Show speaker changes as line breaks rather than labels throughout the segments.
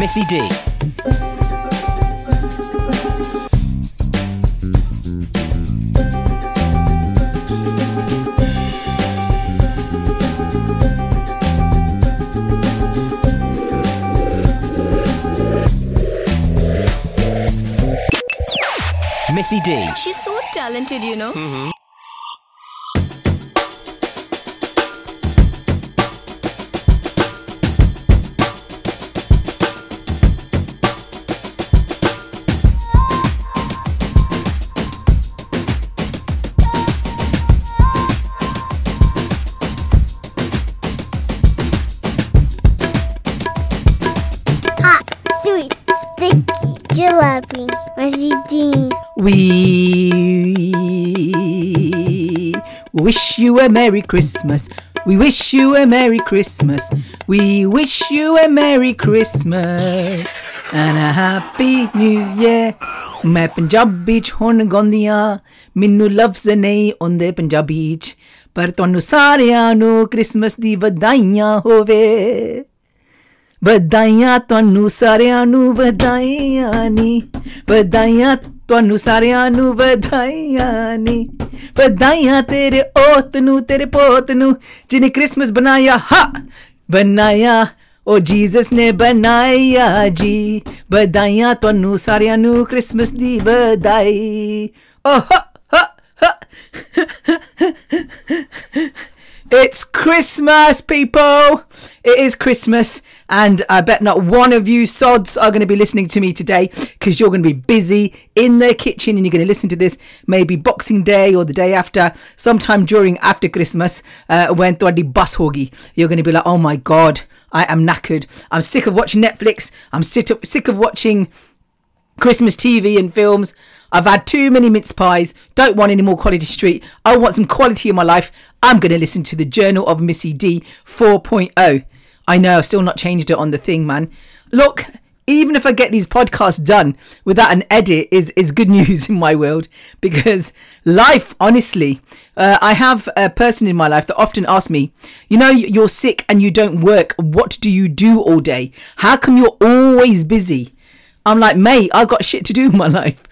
Missy D. Missy D.
She's so talented, you know.
hot,
you a Merry Christmas. We wish you a Merry Christmas. We wish you a Merry Christmas and a Happy New Year. ਮੈਂ ਪੰਜਾਬੀ ਚ ਹੁਣ ਗਾਉਂਦੀਆਂ ਮੈਨੂੰ ਲਫ਼ਜ਼ ਨਹੀਂ ਆਉਂਦੇ ਪੰਜਾਬੀ ਚ ਪਰ ਤੁਹਾਨੂੰ ਸਾਰਿਆਂ ਨੂੰ ਕ੍ਰਿਸਮਸ ਦੀ ਵਧਾਈਆਂ ਹੋਵੇ ਵਧਾਈਆਂ ਤੁਹਾਨੂੰ ਸਾਰਿਆਂ ਨੂੰ ਵਧਾਈਆਂ ਨੀ ਵਧਾਈਆਂ ਤੁਹਾਨੂੰ ਸਾਰਿਆਂ ਨੂੰ ਵਧਾਈਆਂ ਨੀ ਵਧਾਈਆਂ ਤੇਰੇ ਔਤ ਨੂੰ ਤੇਰੇ ਪੋਤ ਨੂੰ ਜਿਹਨੇ ਕ੍ਰਿਸਮਸ ਬਣਾਇਆ ਹਾ ਬਣਾਇਆ ਉਹ ਜੀਸਸ ਨੇ ਬਣਾਇਆ ਜੀ ਵਧਾਈਆਂ ਤੁਹਾਨੂੰ ਸਾਰਿਆਂ ਨੂੰ ਕ੍ਰਿਸਮਸ ਦੀ ਵਧਾਈ ਓ ਹਾ ਹਾ ਹਾ It's Christmas, people. It is Christmas, And I bet not one of you sods are going to be listening to me today because you're going to be busy in the kitchen and you're going to listen to this maybe Boxing Day or the day after, sometime during after Christmas uh, when Thwadi bus hoggy, You're going to be like, oh my God, I am knackered. I'm sick of watching Netflix. I'm sick of watching Christmas TV and films. I've had too many mince pies. Don't want any more quality street. I want some quality in my life. I'm going to listen to the Journal of Missy D 4.0. I know I've still not changed it on the thing, man. Look, even if I get these podcasts done without an edit is is good news in my world because life honestly uh, I have a person in my life that often asks me you know you're sick and you don't work. What do you do all day? How come you're always busy I'm like, mate, I've got shit to do in my life.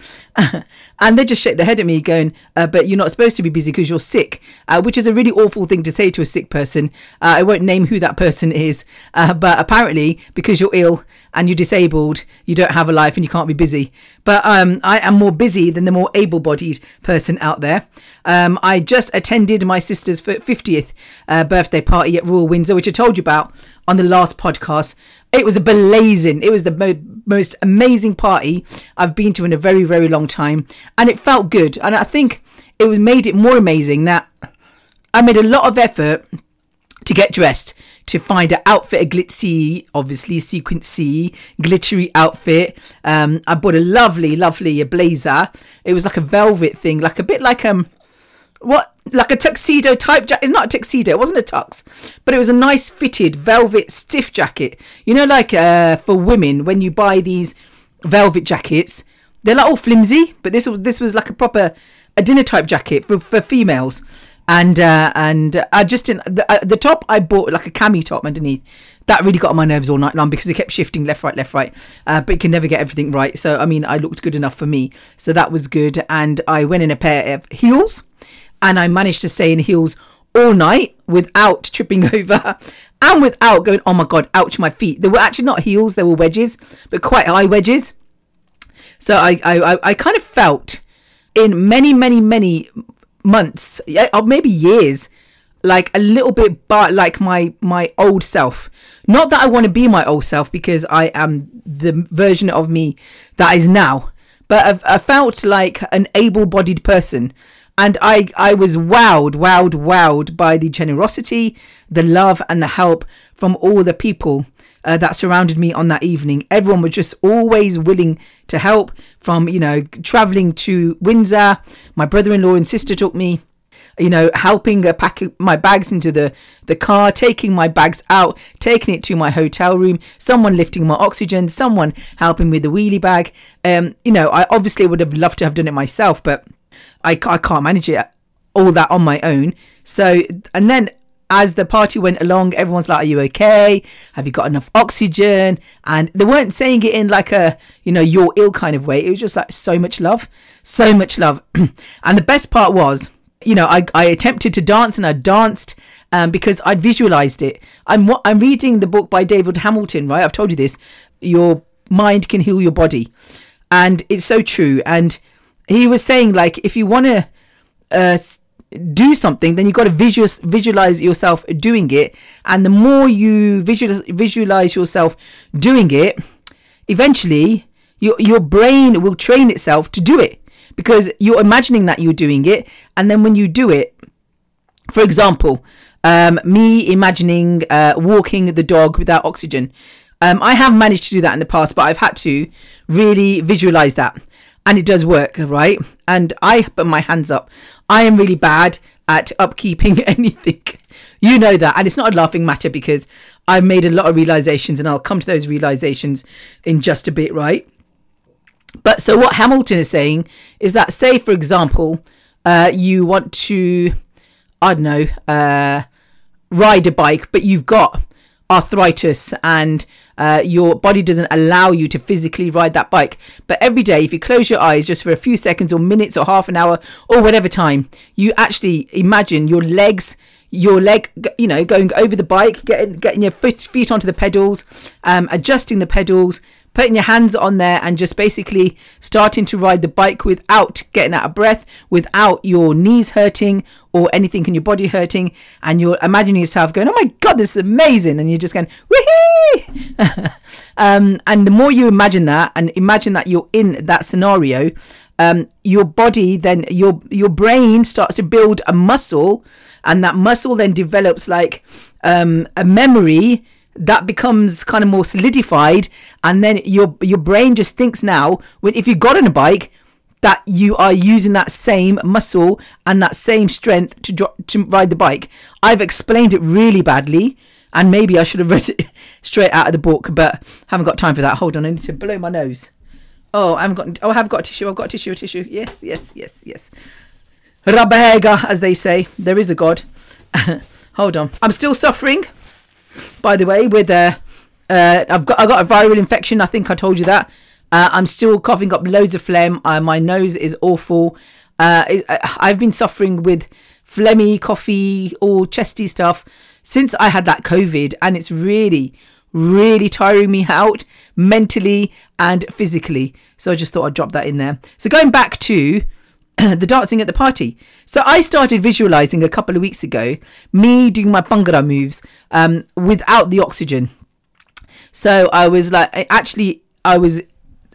and they just shake their head at me, going, uh, but you're not supposed to be busy because you're sick, uh, which is a really awful thing to say to a sick person. Uh, I won't name who that person is, uh, but apparently, because you're ill and you're disabled, you don't have a life and you can't be busy. But um, I am more busy than the more able bodied person out there. Um, I just attended my sister's 50th uh, birthday party at Royal Windsor, which I told you about on the last podcast. It was a blazing. It was the mo- most amazing party I've been to in a very, very long time, and it felt good. And I think it was made it more amazing that I made a lot of effort to get dressed to find an outfit, a glitzy, obviously sequency, glittery outfit. Um, I bought a lovely, lovely blazer. It was like a velvet thing, like a bit like um, what like a tuxedo type jacket. It's not a tuxedo. It wasn't a tux, but it was a nice fitted velvet stiff jacket. You know, like uh, for women when you buy these velvet jackets, they're like all flimsy, but this was this was like a proper a dinner type jacket for, for females. And uh, and I just didn't the, uh, the top I bought like a cami top underneath. That really got on my nerves all night long because it kept shifting left, right, left, right. Uh, but you can never get everything right. So I mean, I looked good enough for me, so that was good. And I went in a pair of heels and I managed to stay in heels all night without tripping over and without going, oh my god, ouch, my feet. They were actually not heels, they were wedges, but quite high wedges. So I, I, I- kind of felt in many, many, many months, or maybe years, like a little bit but like my my old self not that i want to be my old self because i am the version of me that is now but I've, I felt like an able-bodied person and I, I was wowed, wowed, wowed by the generosity, the love, and the help from all the people uh, that surrounded me on that evening. Everyone was just always willing to help. From you know traveling to Windsor, my brother-in-law and sister took me you know, helping uh, pack my bags into the, the car, taking my bags out, taking it to my hotel room, someone lifting my oxygen, someone helping with the wheelie bag. Um, you know, I obviously would have loved to have done it myself, but I, I can't manage it all that on my own. So, and then as the party went along, everyone's like, "Are you okay? Have you got enough oxygen?" And they weren't saying it in like a you know you're ill kind of way. It was just like so much love, so much love. and the best part was, you know, I I attempted to dance and I danced. Um, because I'd visualized it. I'm I'm reading the book by David Hamilton, right? I've told you this. Your mind can heal your body, and it's so true. And he was saying like, if you want to uh, do something, then you've got to visualize, visualize yourself doing it. And the more you visualize, visualize yourself doing it, eventually your, your brain will train itself to do it because you're imagining that you're doing it. And then when you do it, for example, um, me imagining uh, walking the dog without oxygen. Um, I have managed to do that in the past, but I've had to really visualize that. And it does work, right? And I put my hands up. I am really bad at upkeeping anything. You know that. And it's not a laughing matter because I've made a lot of realizations and I'll come to those realizations in just a bit, right? But so what Hamilton is saying is that, say, for example, uh, you want to, I don't know, uh, ride a bike, but you've got arthritis and uh, your body doesn't allow you to physically ride that bike. But every day, if you close your eyes just for a few seconds or minutes or half an hour or whatever time, you actually imagine your legs your leg, you know, going over the bike, getting getting your feet, feet onto the pedals, um, adjusting the pedals, putting your hands on there, and just basically starting to ride the bike without getting out of breath, without your knees hurting or anything in your body hurting, and you're imagining yourself going, "Oh my god, this is amazing!" and you're just going, "Wee!" um, and the more you imagine that, and imagine that you're in that scenario, um, your body then your your brain starts to build a muscle and that muscle then develops like um, a memory that becomes kind of more solidified and then your your brain just thinks now when if you got on a bike that you are using that same muscle and that same strength to dro- to ride the bike i've explained it really badly and maybe i should have read it straight out of the book but haven't got time for that hold on i need to blow my nose oh i haven't got oh i have got a tissue i've got a tissue a tissue yes yes yes yes Rabahega, as they say. There is a God. Hold on. I'm still suffering, by the way, with uh, uh, I've got I got a viral infection. I think I told you that. Uh, I'm still coughing up loads of phlegm. Uh, my nose is awful. Uh, I've been suffering with phlegmy, coffee, all chesty stuff since I had that COVID, and it's really, really tiring me out mentally and physically. So I just thought I'd drop that in there. So going back to the dancing at the party. So I started visualizing a couple of weeks ago me doing my bhangra moves um, without the oxygen. So I was like, actually, I was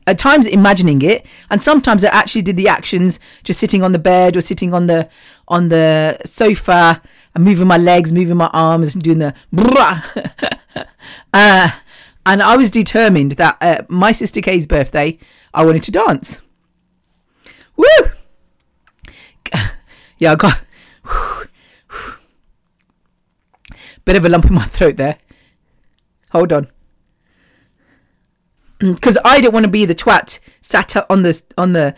at times imagining it, and sometimes I actually did the actions just sitting on the bed or sitting on the on the sofa and moving my legs, moving my arms, and doing the. uh, and I was determined that my sister Kay's birthday, I wanted to dance. Woo! yeah, I got bit of a lump in my throat there. Hold on, mm, because I don't want to be the twat sat on the on the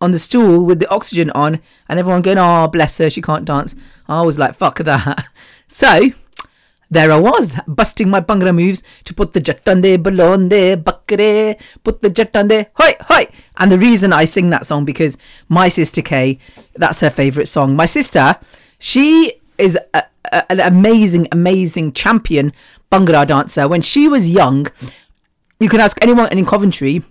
on the stool with the oxygen on, and everyone going, "Oh, bless her, she can't dance." I was like, "Fuck that." So there I was, busting my bhangra moves to put the jattande balonde bakre, put the jattande hoi hoi. And the reason I sing that song because my sister Kay, that's her favourite song. My sister, she is a, a, an amazing, amazing champion bhangra dancer. When she was young, you can ask anyone in Coventry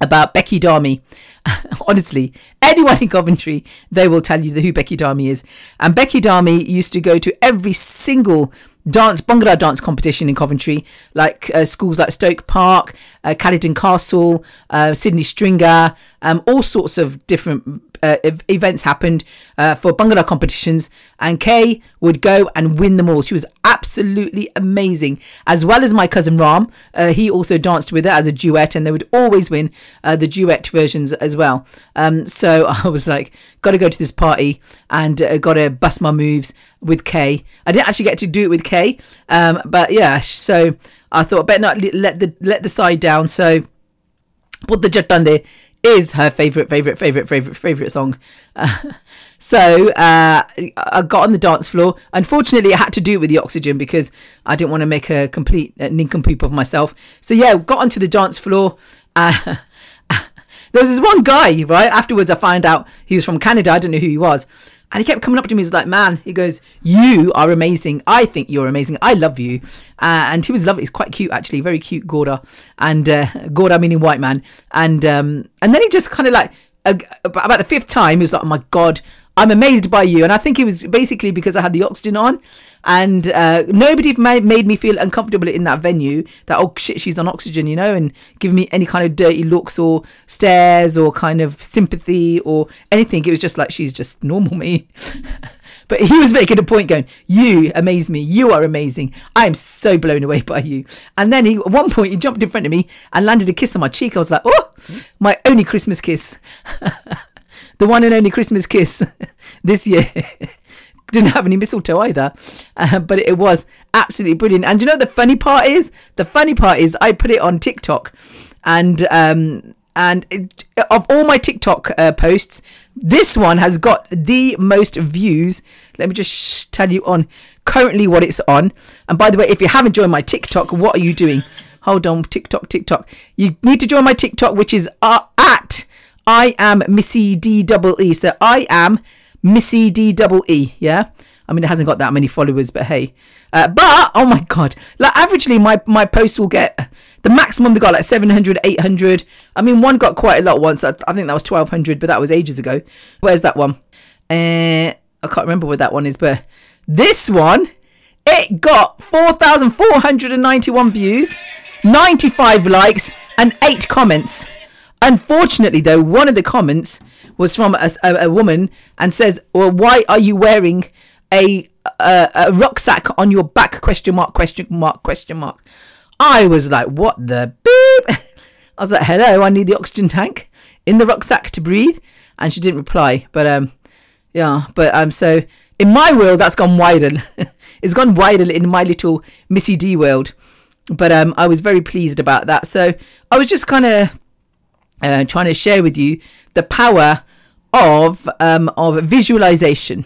about Becky Darmy. Honestly, anyone in Coventry, they will tell you who Becky Darmy is. And Becky Darmy used to go to every single dance bhangra dance competition in Coventry, like uh, schools like Stoke Park, uh, Caludon Castle, uh, Sidney Stringer, um, all sorts of different uh, events happened uh, for bhangra competitions, and Kay would go and win them all. She was absolutely amazing, as well as my cousin Ram. Uh, he also danced with her as a duet, and they would always win uh, the duet versions as well. Um, so I was like, got to go to this party and uh, got to bust my moves with Kay. I didn't actually get to do it with Kay, um, but yeah. So I thought better not let the let the side down. So put the jet on there is her favorite, favorite, favorite, favorite, favorite song. Uh, So uh, I got on the dance floor. Unfortunately, I had to do with the oxygen because I didn't want to make a complete uh, nincompoop of myself. So yeah, got onto the dance floor. Uh, there was this one guy, right? Afterwards, I find out he was from Canada. I didn't know who he was. And he kept coming up to me. He's like, "Man," he goes, "You are amazing. I think you're amazing. I love you." Uh, and he was lovely. He's quite cute, actually, very cute, Gorda, and uh, Gorda meaning white man. And um, and then he just kind of like uh, about the fifth time, he was like, "Oh my god, I'm amazed by you." And I think it was basically because I had the oxygen on, and uh, nobody made, me feel uncomfortable in that venue. That oh shit, she's on oxygen, you know, and give me any kind of dirty looks or stares or kind of sympathy or anything. It was just like she's just normal me. But he was making a point going, You amaze me. You are amazing. I am so blown away by you. And then he, at one point, he jumped in front of me and landed a kiss on my cheek. I was like, Oh, my only Christmas kiss. the one and only Christmas kiss this year. Didn't have any mistletoe either, uh, but it was absolutely brilliant. And you know the funny part is, the funny part is, I put it on TikTok, and um, and it, of all my TikTok uh, posts, this one has got the most views. Let me just sh- tell you on currently what it's on. And by the way, if you haven't joined my TikTok, what are you doing? Hold on, TikTok, TikTok. You need to join my TikTok, which is uh, at I am Missy D double E. So I am Missy D double E. Yeah. I mean, it hasn't got that many followers, but hey. Uh, but oh my god, like averagely, my my posts will get the maximum they got like 700, 800. I mean, one got quite a lot once. I, I think that was 1200, but that was ages ago. Where's that one? Uh, I can't remember what that one is, but this one it got 4,491 views, 95 likes, and eight comments. Unfortunately, though, one of the comments was from a, a, a woman and says, "Well, why are you wearing a, a a rucksack on your back?" Question mark? Question mark? Question mark? I was like, "What the beep?" I was like, "Hello, I need the oxygen tank in the rucksack to breathe," and she didn't reply. But um, yeah, but um, so in my world, that's gone wider. it's gone wider in my little Missy D world. But um, I was very pleased about that. So I was just kind of uh, trying to share with you the power of um, of visualization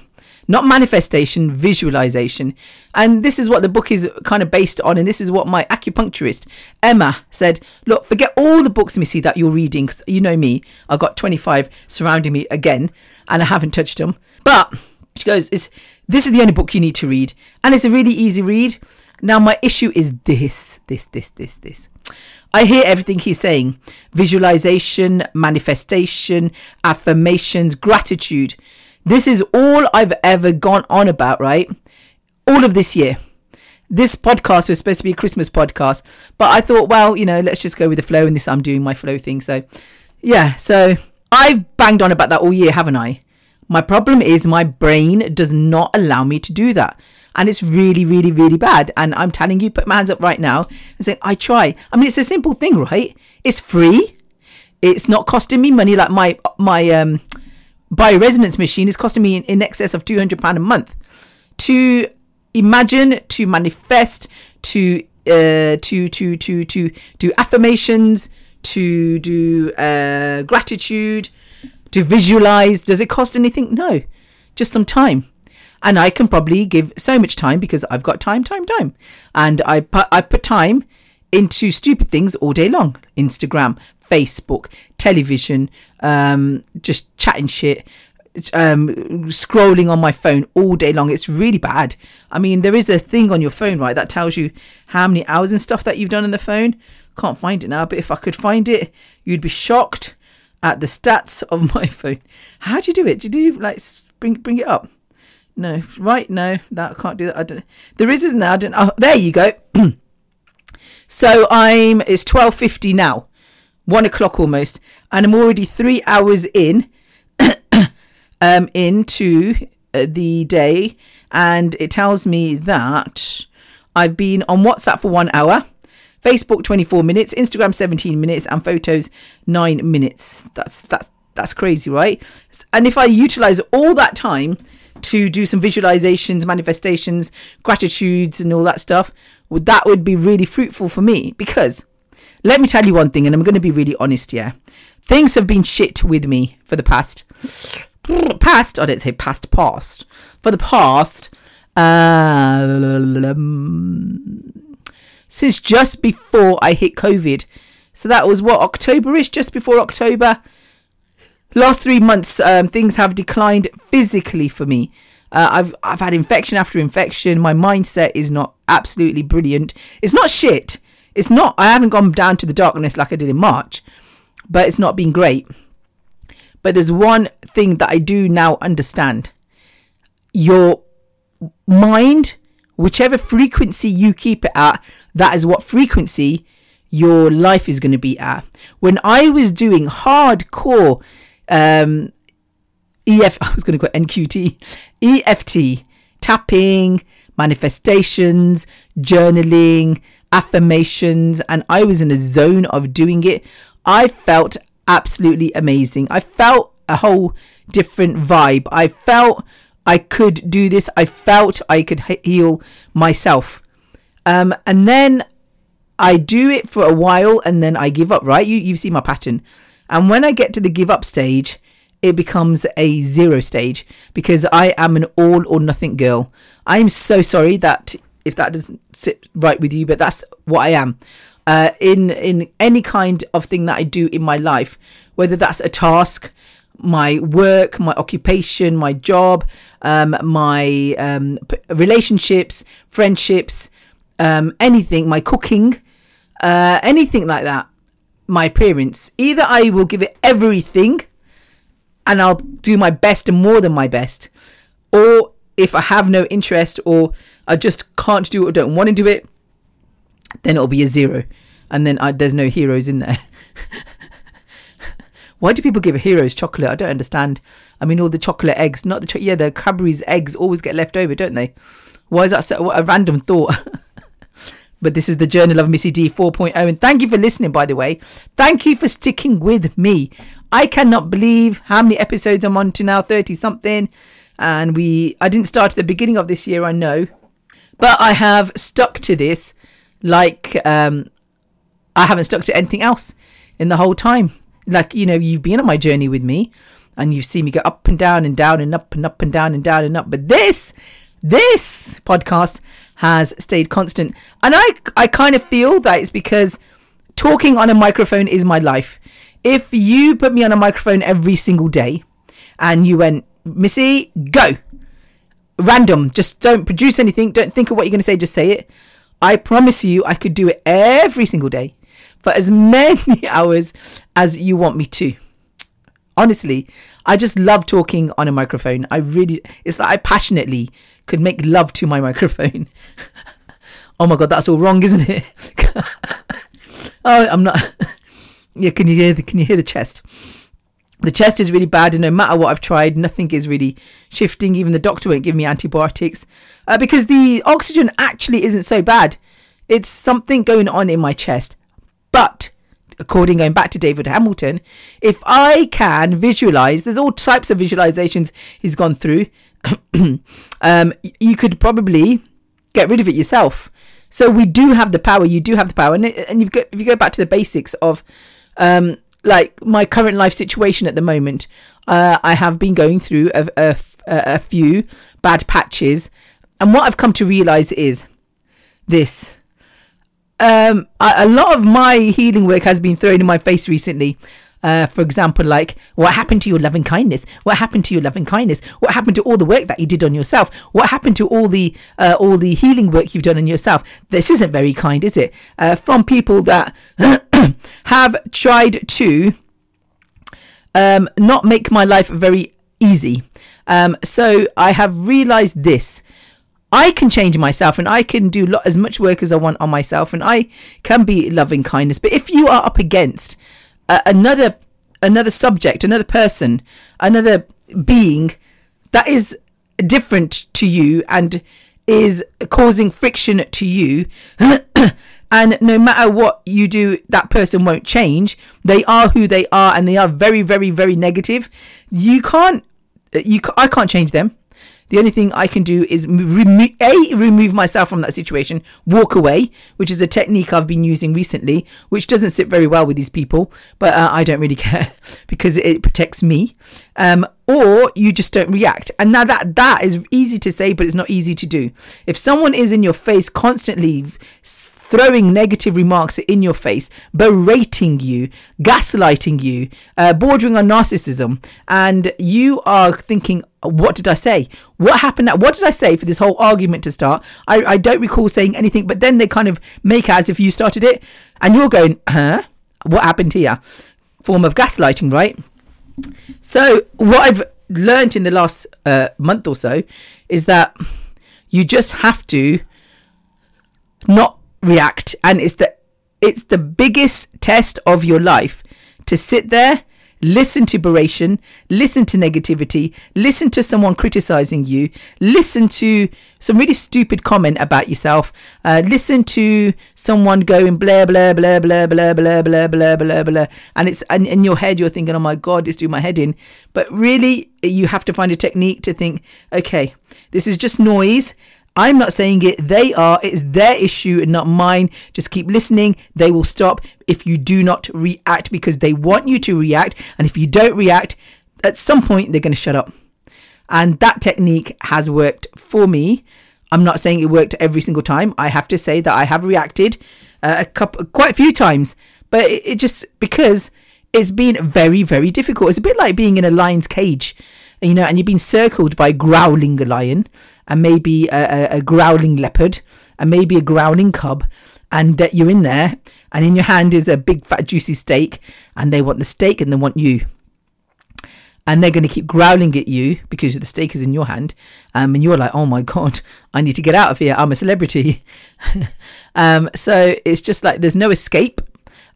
not manifestation visualization. And this is what the book is kind of based on and this is what my acupuncturist emma said look forget all the books missy that you're reading because you know me. I've got 25 surrounding me again and i haven't touched them but she goes this is the only book you need to read and it's a really easy read. Now my issue is this this this this this I hear everything he's saying visualization, manifestation, affirmations, gratitude. This is all I've ever gone on about, right? All of this year. This podcast was supposed to be a Christmas podcast, but I thought, well, you know, let's just go with the flow. And this, I'm doing my flow thing. So, yeah, so I've banged on about that all year, haven't I? My problem is my brain does not allow me to do that and it's really, really, really bad. And I'm telling you, put my hands up right now and say, I try. I mean, it's a simple thing, right? It's free. It's not costing me money. Like my my um bioresonance machine is costing me in, in excess of two hundred pound a month to imagine, to manifest, to uh, to to to to do affirmations, to do uh, gratitude, to visualize. Does it cost anything? No, just some time and I can probably give so much time because I've got time, time, time, and I put I put time into stupid things all day long: Instagram, Facebook, television, um, just chatting shit, um, scrolling on my phone all day long. It's really bad. I mean, there is a thing on your phone, right, that tells you how many hours and stuff that you've done on the phone. Can't find it now, but if I could find it, you'd be shocked at the stats of my phone. How do you do it? Do you do like bring bring it up? No, right? No, that I can't do that. I don't. There is, isn't there? I don't. Oh, there you go. so I'm. It's twelve fifty now, one o'clock almost, and I'm already three hours in, um, into uh, the day, and it tells me that I've been on WhatsApp for one hour. Facebook 24 minutes, Instagram 17 minutes, and photos 9 minutes. That's that's that's crazy, right? And if I utilize all that time to do some visualizations, manifestations, gratitudes, and all that stuff, well, that would be really fruitful for me because let me tell you one thing, and I'm going to be really honest here. Things have been shit with me for the past past, I don't say past, past, for the past, uh, since just before I hit COVID. So that was what, October-ish, just before October. Last three months, um, things have declined physically for me. Uh, I've I've had infection after infection. My mindset is not absolutely brilliant. It's not shit. It's not. I haven't gone down to the darkness like I did in March, but it's not been great. But there's one thing that I do now understand. Your mind, whichever frequency you keep it at, that is what frequency your life is going to be at. When I was doing hardcore um, EF, I was going to go NQT, EFT, tapping, manifestations, journaling, affirmations, and I was in a zone of doing it. I felt absolutely amazing. I felt a whole different vibe. I felt I could do this. I felt I could heal myself. Um, and then I do it for a while and then I give up, right? You, you see my pattern. And when I get to the give up stage, it becomes a zero stage because I am an all or nothing girl. I'm so sorry that if that doesn't sit right with you, but that's what I am uh, in in any kind of thing that I do in my life, whether that's a task, my work, my occupation, my job, um, my um, relationships, friendships, um, anything, my cooking, uh, anything like that, my appearance. Either I will give it everything and I'll do my best and more than my best, or if I have no interest or I just can't do it or don't want to do it, then it'll be a zero, and then I, there's no heroes in there. Why do people give heroes chocolate? I don't understand. I mean, all the chocolate eggs, not the cho- yeah, the Cadbury's eggs always get left over, don't they? Why is that so? What a random thought. but this is the Journal of Missy D 4.0, and thank you for listening. By the way, thank you for sticking with me. I cannot believe how many episodes I'm on to now, thirty something, and we. I didn't start at the beginning of this year, I know, but I have stuck to this like um, I haven't stuck to anything else in the whole time. Like, you know, you've been on my journey with me and you've seen me go up and down and down and up and up and down and down and up. But this, this podcast has stayed constant. And I, I kind of feel that it's because talking on a microphone is my life. If you put me on a microphone every single day and you went, Missy, go, random, just don't produce anything, don't think of what you're going to say, just say it. I promise you, I could do it every single day for as many hours as you want me to. Honestly, I just love talking on a microphone. I really, it's like I passionately could make love to my microphone. oh my god, that's all wrong, isn't it? oh, I'm not. yeah, can you hear the? Can you hear the chest? The chest is really bad, and no matter what I've tried, nothing is really shifting. Even the doctor won't give me antibiotics uh, because the oxygen actually isn't so bad. It's something going on in my chest. But according going back to David Hamilton, if I can visualize, there's all types of visualizations he's gone through. um, you could probably get rid of it yourself. So we do have the power. You do have the power, and and you go, if you go back to the basics of, um, like my current life situation at the moment, uh, I have been going through a, a, a few bad patches, and what I've come to realize is this um, a, lot of my healing work has been thrown in my face recently. Uh, for example, like what happened to your loving kindness? What happened to your loving kindness? What happened to all the work that you did on yourself? What happened to all the uh, all the healing work you've done on yourself? This isn't very kind, is it? Uh, from people that have tried to um, not make my life very easy. Um, so I have realized this. I can change myself and I can do lo- as much work as I want on myself and I can be loving kindness. But if you are up against uh, another another subject, another person, another being that is different to you and is causing friction to you and no matter what you do that person won't change. They are who they are and they are very very very negative. You can't you I can't change them the only thing I can do is remo- a remove myself from that situation, walk away, which is a technique I've been using recently, which doesn't sit very well with these people, but uh, I don't really care because it protects me. Um, or you just don't react. And now that that is easy to say, but it's not easy to do. If someone is in your face constantly throwing negative remarks in your face, berating you, gaslighting you, uh, bordering on narcissism, and you are thinking, what did I say? What happened? Now? What did I say for this whole argument to start? I, I don't recall saying anything, but then they kind of make as if you started it, and you're going, huh? What happened here? Form of gaslighting, right? So, what I've learned in the last uh, month or so is that you just have to not react, and it's the it's the biggest test of your life to sit there, listen to beration, listen to negativity, listen to someone criticizing you, listen to some really stupid comment about yourself, uh, listen to someone going blah blah blah blah blah blah blah blah blah blah, and it's and in your head you're thinking, oh my god, it's doing my head in, but really you have to find a technique to think, okay, this is just noise. I'm not saying it. They are. It's their issue, and not mine. Just keep listening. They will stop if you do not react because they want you to react. And if you don't react, at some point they're going to shut up. And that technique has worked for me. I'm not saying it worked every single time. I have to say that I have reacted uh, a couple, quite a few times, but it, it just because it's been very, very difficult. It's a bit like being in a lion's cage, you know, and you've been circled by growling lion and maybe a, a, a growling leopard and maybe a growling cub, and that you're in there, and in your hand is a big fat juicy steak, and they want the steak and they want you. And they're going to keep growling at you because the steak is in your hand. Um, and you're like, oh my God, I need to get out of here. I'm a celebrity. um, so it's just like there's no escape.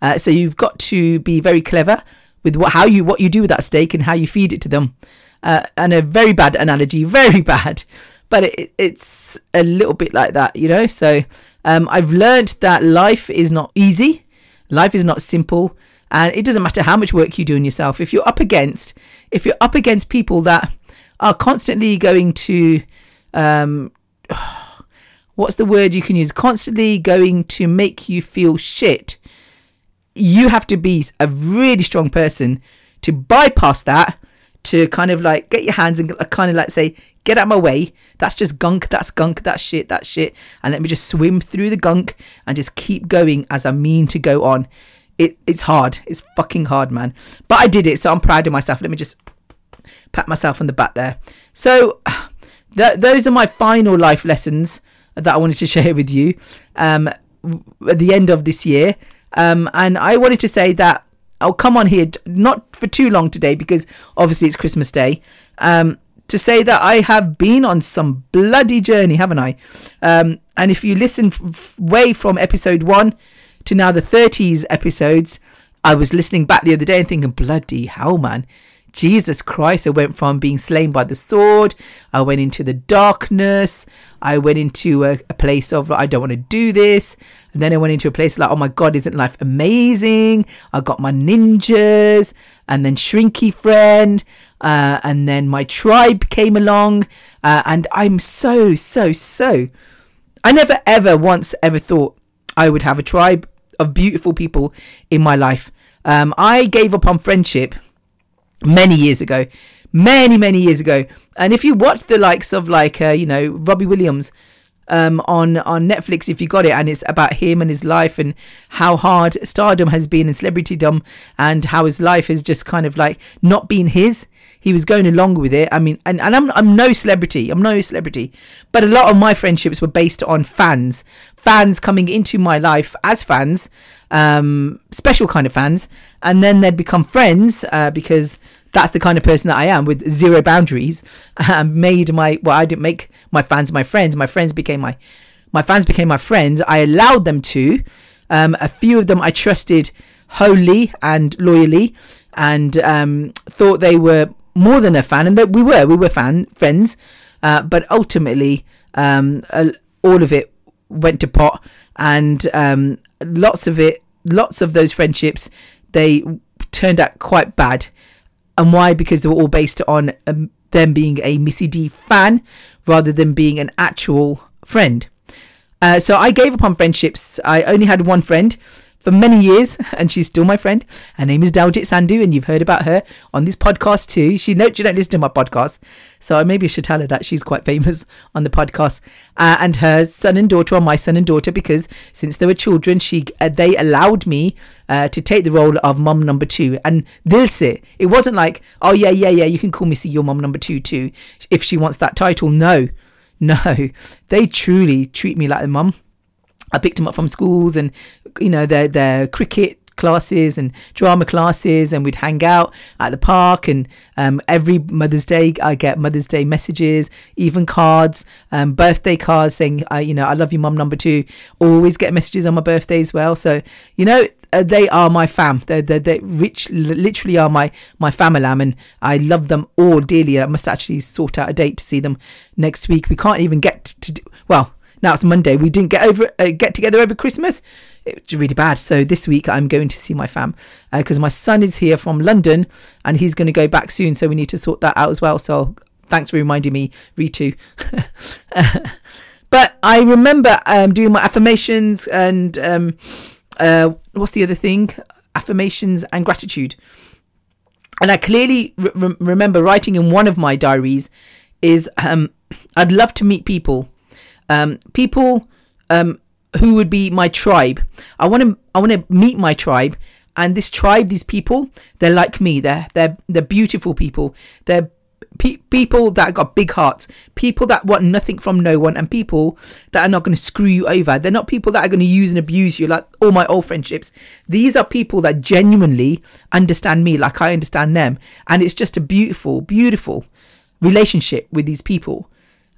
Uh, so you've got to be very clever with what how you what you do with that steak and how you feed it to them. Uh, and a very bad analogy, very bad, but it, it's a little bit like that, you know. So um, I've learned that life is not easy, life is not simple, and it doesn't matter how much work you do on yourself. If you're up against, if you're up against people that are constantly going to, um, what's the word you can use? Constantly going to make you feel shit you have to be a really strong person to bypass that to kind of like get your hands and kind of like say get out of my way. That's just gunk. That's gunk. That's shit. That's shit. And let me just swim through the gunk and just keep going as i mean to go on. It, it's hard. It's fucking hard man. But i did it so i'm proud of myself. Let me just pat myself on the back there. So th- those are my final life lessons that i wanted to share with you um, at the end of this year. Um, and I wanted to say that I'll come on here, not for too long today, because obviously it's Christmas Day, um, to say that I have been on some bloody journey, haven't I? Um, and if you listen f- way from episode one to now the 30s episodes, I was listening back the other day and thinking, bloody hell, man. Jesus Christ, I went from being slain by the sword, I went into the darkness, I went into a, a place of, I don't want to do this. And then I went into a place like, oh my God, isn't life amazing? I got my ninjas, and then Shrinky Friend, uh, and then my tribe came along. Uh, and I'm so, so, so. I never, ever once ever thought I would have a tribe of beautiful people in my life. Um, I gave up on friendship many years ago. Many many years ago. And if you watch the likes of like uh, you know robbie williams um, on on netflix if you got it and it's about him and his life and how hard stardom has been and celebritydom and how his life has just kind of like not been his he was going along with it i mean and, and I'm, I'm no celebrity i'm no celebrity but a lot of my friendships were based on fans fans coming into my life as fans um, special kind of fans, and then they'd become friends uh, because that's the kind of person that I am with zero boundaries. I made my well, I didn't make my fans my friends. My friends became my my fans became my friends. I allowed them to. Um, a few of them I trusted wholly and loyally, and um, thought they were more than a fan, and that we were. We were fan friends, uh, but ultimately, um, all of it went to pot, and um, lots of it lots of those friendships they turned out quite bad. And why? Because they were all based on um, them being a Missy D fan rather than being an actual friend. Uh, so I gave up on friendships. I only had one friend for many years, and she's still my friend. Her name is Daljit Sandhu, and you've heard about her on this podcast too. She knows you don't listen to my podcast, so I maybe I should tell her that she's quite famous on the podcast. Uh, and her son and daughter are my son and daughter because since they were children, she uh, they allowed me uh, to take the role of mum number two. And Dilse, it wasn't like, oh yeah, yeah, yeah, you can call me see your mum number two too if she wants that title. No, no, they truly treat me like a mum. I picked them up from schools and you know their their cricket classes and drama classes and we'd hang out at the park and um, every mother's day i get mother's day messages even cards um, birthday cards saying I, you know i love you mum number two. Always get messages on my birthday as well. So you know uh, they are my fam. They they they rich literally are my my family and i love them all dearly. I must actually sort out a date to see them next week. We can't even get to do, well now it's Monday. We didn't get over uh, get together over Christmas. It's really bad. So this week I'm going to see my fam because uh, my son is here from London and he's going to go back soon. So we need to sort that out as well. So thanks for reminding me, Ritu. but I remember um, doing my affirmations and um, uh, what's the other thing? Affirmations and gratitude. And I clearly re- remember writing in one of my diaries is um, I'd love to meet people um, people um, who would be my tribe. I want to I want to meet my tribe, and this tribe, these people, they're like me. They're they're they're beautiful people. They're pe- people that got big hearts. People that want nothing from no one, and people that are not going to screw you over. They're not people that are going to use and abuse you like all my old friendships. These are people that genuinely understand me like I understand them, and it's just a beautiful, beautiful relationship with these people.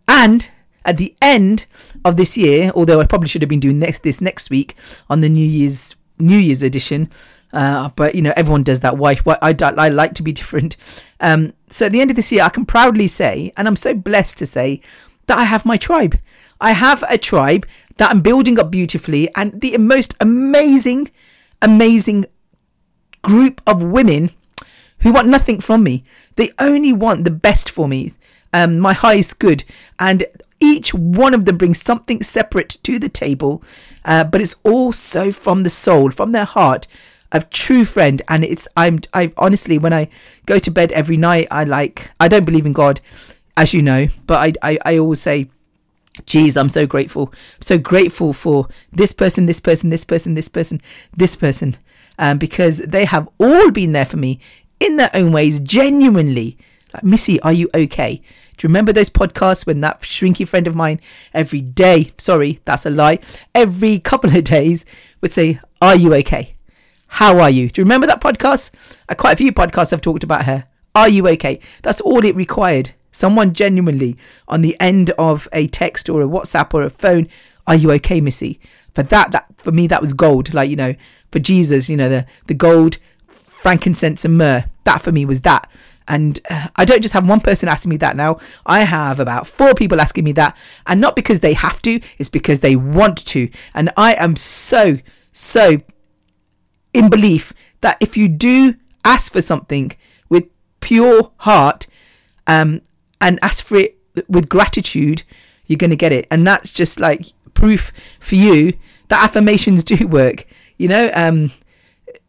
And at the end of this year, although I probably should have been doing next this next week on the New Year's New Year's edition. Uh, but you know everyone does that. Why? why I, I like to be different. Um, so at the end of this year, I can proudly say, and I'm so blessed to say, that I have my tribe. I have a tribe that I'm building up beautifully, and the most amazing, amazing group of women who want nothing from me. They only want the best for me, um, my highest good, and each one of them brings something separate to the table, uh, but it's also from the soul, from their heart. A true friend, and it's I'm I honestly when I go to bed every night, I like I don't believe in God, as you know, but I I, I always say Geez, I'm so grateful. so grateful for this person, this person, this person, this person, this person, um, because they have all been there for me in their own ways, genuinely. Like, Missy, are you okay? Do you remember those podcasts when that shrinky friend of mine every day, sorry, that's a lie, every couple of days would say, Are you okay? How are you? Do you remember that podcast? Uh, quite a few podcasts have talked about her. Are you okay? That's all it required. Someone genuinely on the end of a text or a WhatsApp or a phone, Are you okay, Missy? For that, that for me, that was gold. Like, you know, for Jesus, you know, the, the gold, frankincense, and myrrh. That for me was that. And uh, I don't just have one person asking me that now. I have about four people asking me that. And not because they have to, it's because they want to. And I am so, so in belief that if you do ask for something with pure heart um, and ask for it with gratitude, you're going to get it. And that's just like proof for you that affirmations do work. You know, um,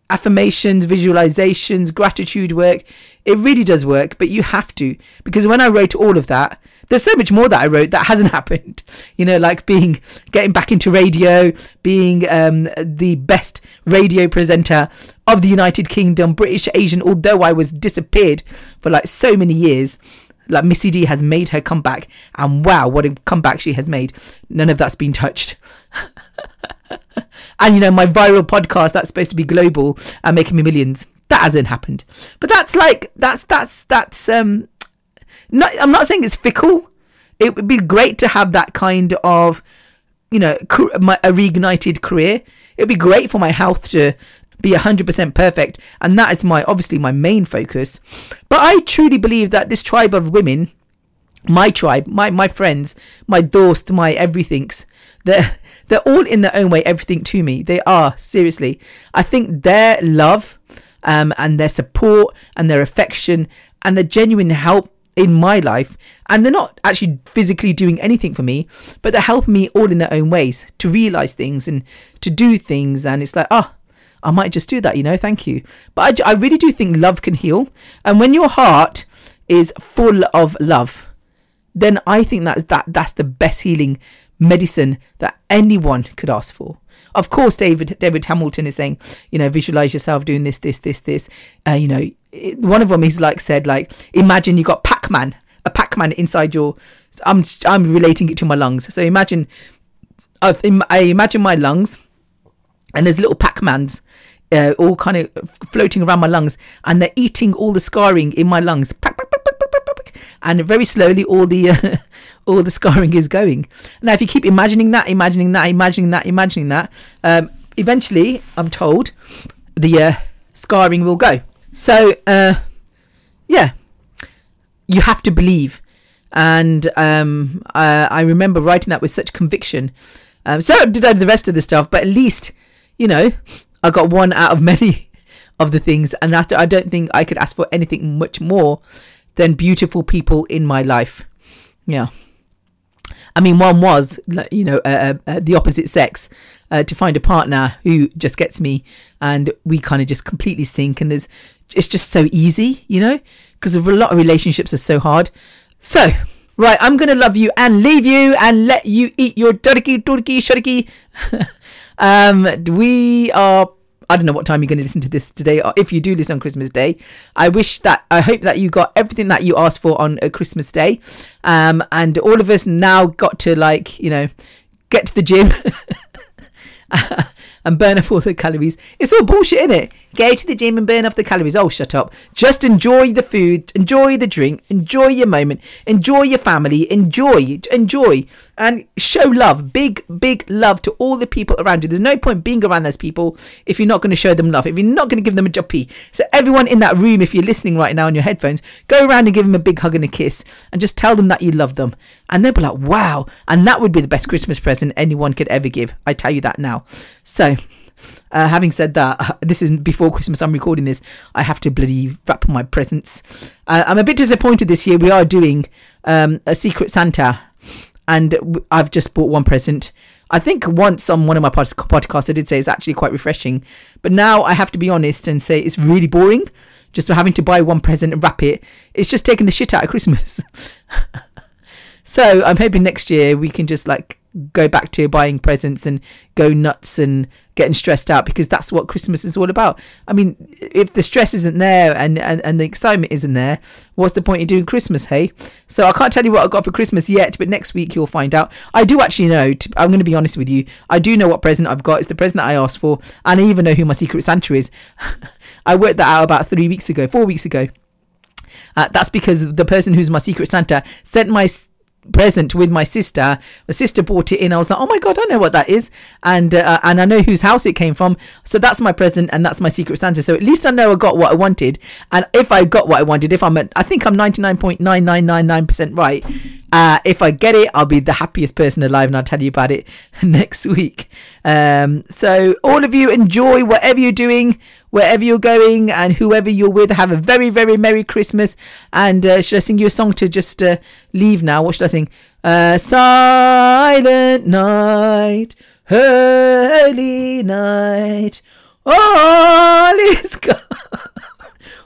affirmations, visualizations, gratitude work. It really does work, but you have to. Because when I wrote all of that, there's so much more that I wrote that hasn't happened. You know, like being getting back into radio, being um, the best radio presenter of the United Kingdom, British Asian, although I was disappeared for like so many years. Like Missy D has made her comeback, and wow, what a comeback she has made. None of that's been touched. and you know my viral podcast that's supposed to be global and making me millions that hasn't happened but that's like that's that's that's um not i'm not saying it's fickle it would be great to have that kind of you know my, a reignited career it would be great for my health to be 100% perfect and that is my obviously my main focus but i truly believe that this tribe of women my tribe my my friends my dost my everythings they're they're all in their own way everything to me. They are seriously. I think their love um, and their support and their affection and their genuine help in my life and they're not actually physically doing anything for me but they're helping me all in their own ways to realize things and to do things and it's like oh I might just do that, you know, thank you. But I really do think love can heal. And when your heart is full of love, then I think that, that that's the best healing medicine that anyone could ask for. Of course, David David Hamilton is saying, you know, visualize yourself doing this, this, this, this. Uh, you know, it, one of them is like said, like, imagine you got Pac Man, a Pac Man inside your. I'm I'm relating it to my lungs. So imagine, I've, I imagine my lungs, and there's little Pac Mans. Uh, all kind of floating around my lungs, and they're eating all the scarring in my lungs. And very slowly, all the uh, all the scarring is going. Now, if you keep imagining that, imagining that, imagining that, imagining that, um, eventually, I'm told, the uh, scarring will go. So, uh, yeah, you have to believe. And um, uh, I remember writing that with such conviction. Um, so did I the rest of the stuff, but at least, you know, I got one out of many of the things, and that I don't think I could ask for anything much more than beautiful people in my life. Yeah. I mean, one was, you know, uh, uh, the opposite sex, uh, to find a partner who just gets me, and we kind of just completely sync, and there's, it's just so easy, you know, because a lot of relationships are so hard. So, right, I'm gonna love you and leave you and let you eat your turkey, turkey, shuriki. um, we are I don't know what time you're going to listen to this today, or if you do listen on Christmas Day. I wish that, I hope that you got everything that you asked for on a Christmas Day. Um, and all of us now got to, like, you know, get to the gym and burn off all the calories. It's all bullshit, isn't it? Go to the gym and burn off the calories. Oh, shut up. Just enjoy the food, enjoy the drink, enjoy your moment, enjoy your family, enjoy, enjoy, and show love. Big, big love to all the people around you. There's no point being around those people if you're not going to show them love, if you're not going to give them a juppy. So, everyone in that room, if you're listening right now on your headphones, go around and give them a big hug and a kiss and just tell them that you love them. And they'll be like, wow. And that would be the best Christmas present anyone could ever give. I tell you that now. So, uh, having said that, this is before Christmas. I'm recording this. I have to bloody wrap my presents. Uh, I'm a bit disappointed this year. We are doing um, a Secret Santa, and I've just bought one present. I think once on one of my pod- podcasts, I did say it's actually quite refreshing. But now I have to be honest and say it's really boring. Just having to buy one present and wrap it, it's just taking the shit out of Christmas. So I'm hoping next year we can just like go back to buying presents and go nuts and getting stressed out because that's what Christmas is all about. I mean, if the stress isn't there and, and, and the excitement isn't there, what's the point in doing Christmas, hey? So I can't tell you what I got for Christmas yet, but next week you'll find out. I do actually know, to, I'm going to be honest with you, I do know what present I've got. It's the present that I asked for, and I even know who my Secret Santa is. I worked that out about three weeks ago, four weeks ago. Uh, that's because the person who's my Secret Santa sent my present with my sister. My sister bought it in. I was like, oh my god, I know what that is, and uh, and I know whose house it came from. So that's my present, and that's my Secret Santa. So at least I know I got what I wanted. And if I got what I wanted, if I'm, at, I think I'm ninety nine point nine nine nine nine percent right. Uh, if I get it, I'll be the happiest person alive, and I'll tell you about it next week. Um, so all of you enjoy whatever you're doing wherever you're going and whoever you're with. Have a very, very Merry Christmas. And uh, should I sing you a song to just uh, leave now? What should I sing? Silent night, holy night, all is gone,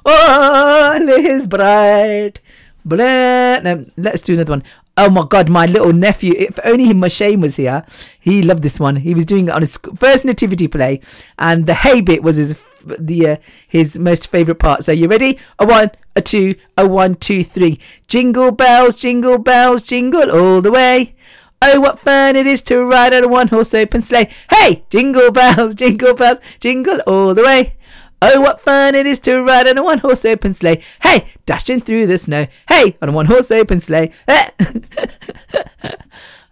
all is bright. Blah. No, let's do another one. Oh my god, my little nephew. If only him, Shane was here. He loved this one. He was doing it on his first nativity play, and the hay bit was his the uh, his most favorite part. So you ready? A one, a two, a one, two, three. Jingle bells, jingle bells, jingle all the way. Oh, what fun it is to ride on a one horse open sleigh. Hey, jingle bells, jingle bells, jingle all the way. Oh, what fun it is to ride on a one horse open sleigh. Hey, dashing through the snow. Hey, on a one horse open sleigh. Eh.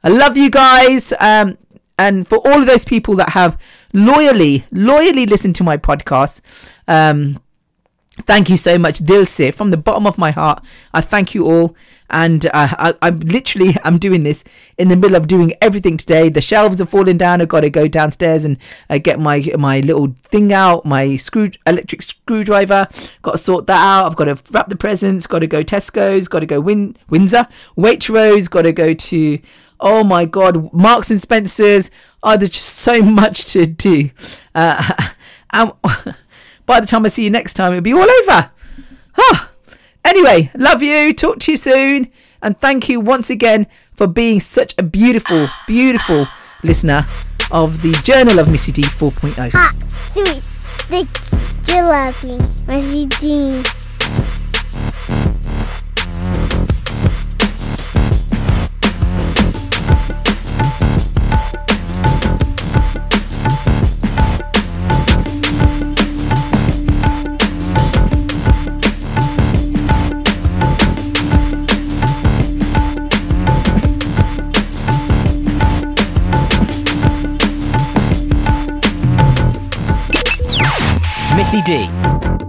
I love you guys. Um, and for all of those people that have loyally, loyally listened to my podcast, um, thank you so much, Dilse, from the bottom of my heart. I thank you all. And uh, I, I'm literally, I'm doing this in the middle of doing everything today. The shelves are falling down. I've got to go downstairs and uh, get my my little thing out, my screw electric screwdriver. Got to sort that out. I've got to wrap the presents. Got to go Tesco's. Got to go Win- Windsor, Waitrose. Got to go to oh my god, Marks and Spencers. Oh, there's just so much to do. Uh, And by the time I see you next time, it'll be all over. Huh. Anyway, love you. Talk to you soon. And thank you once again for being such a beautiful, beautiful listener of the Journal of Missy D 4.0.
Hot, sweet, Missy D.
Missy D.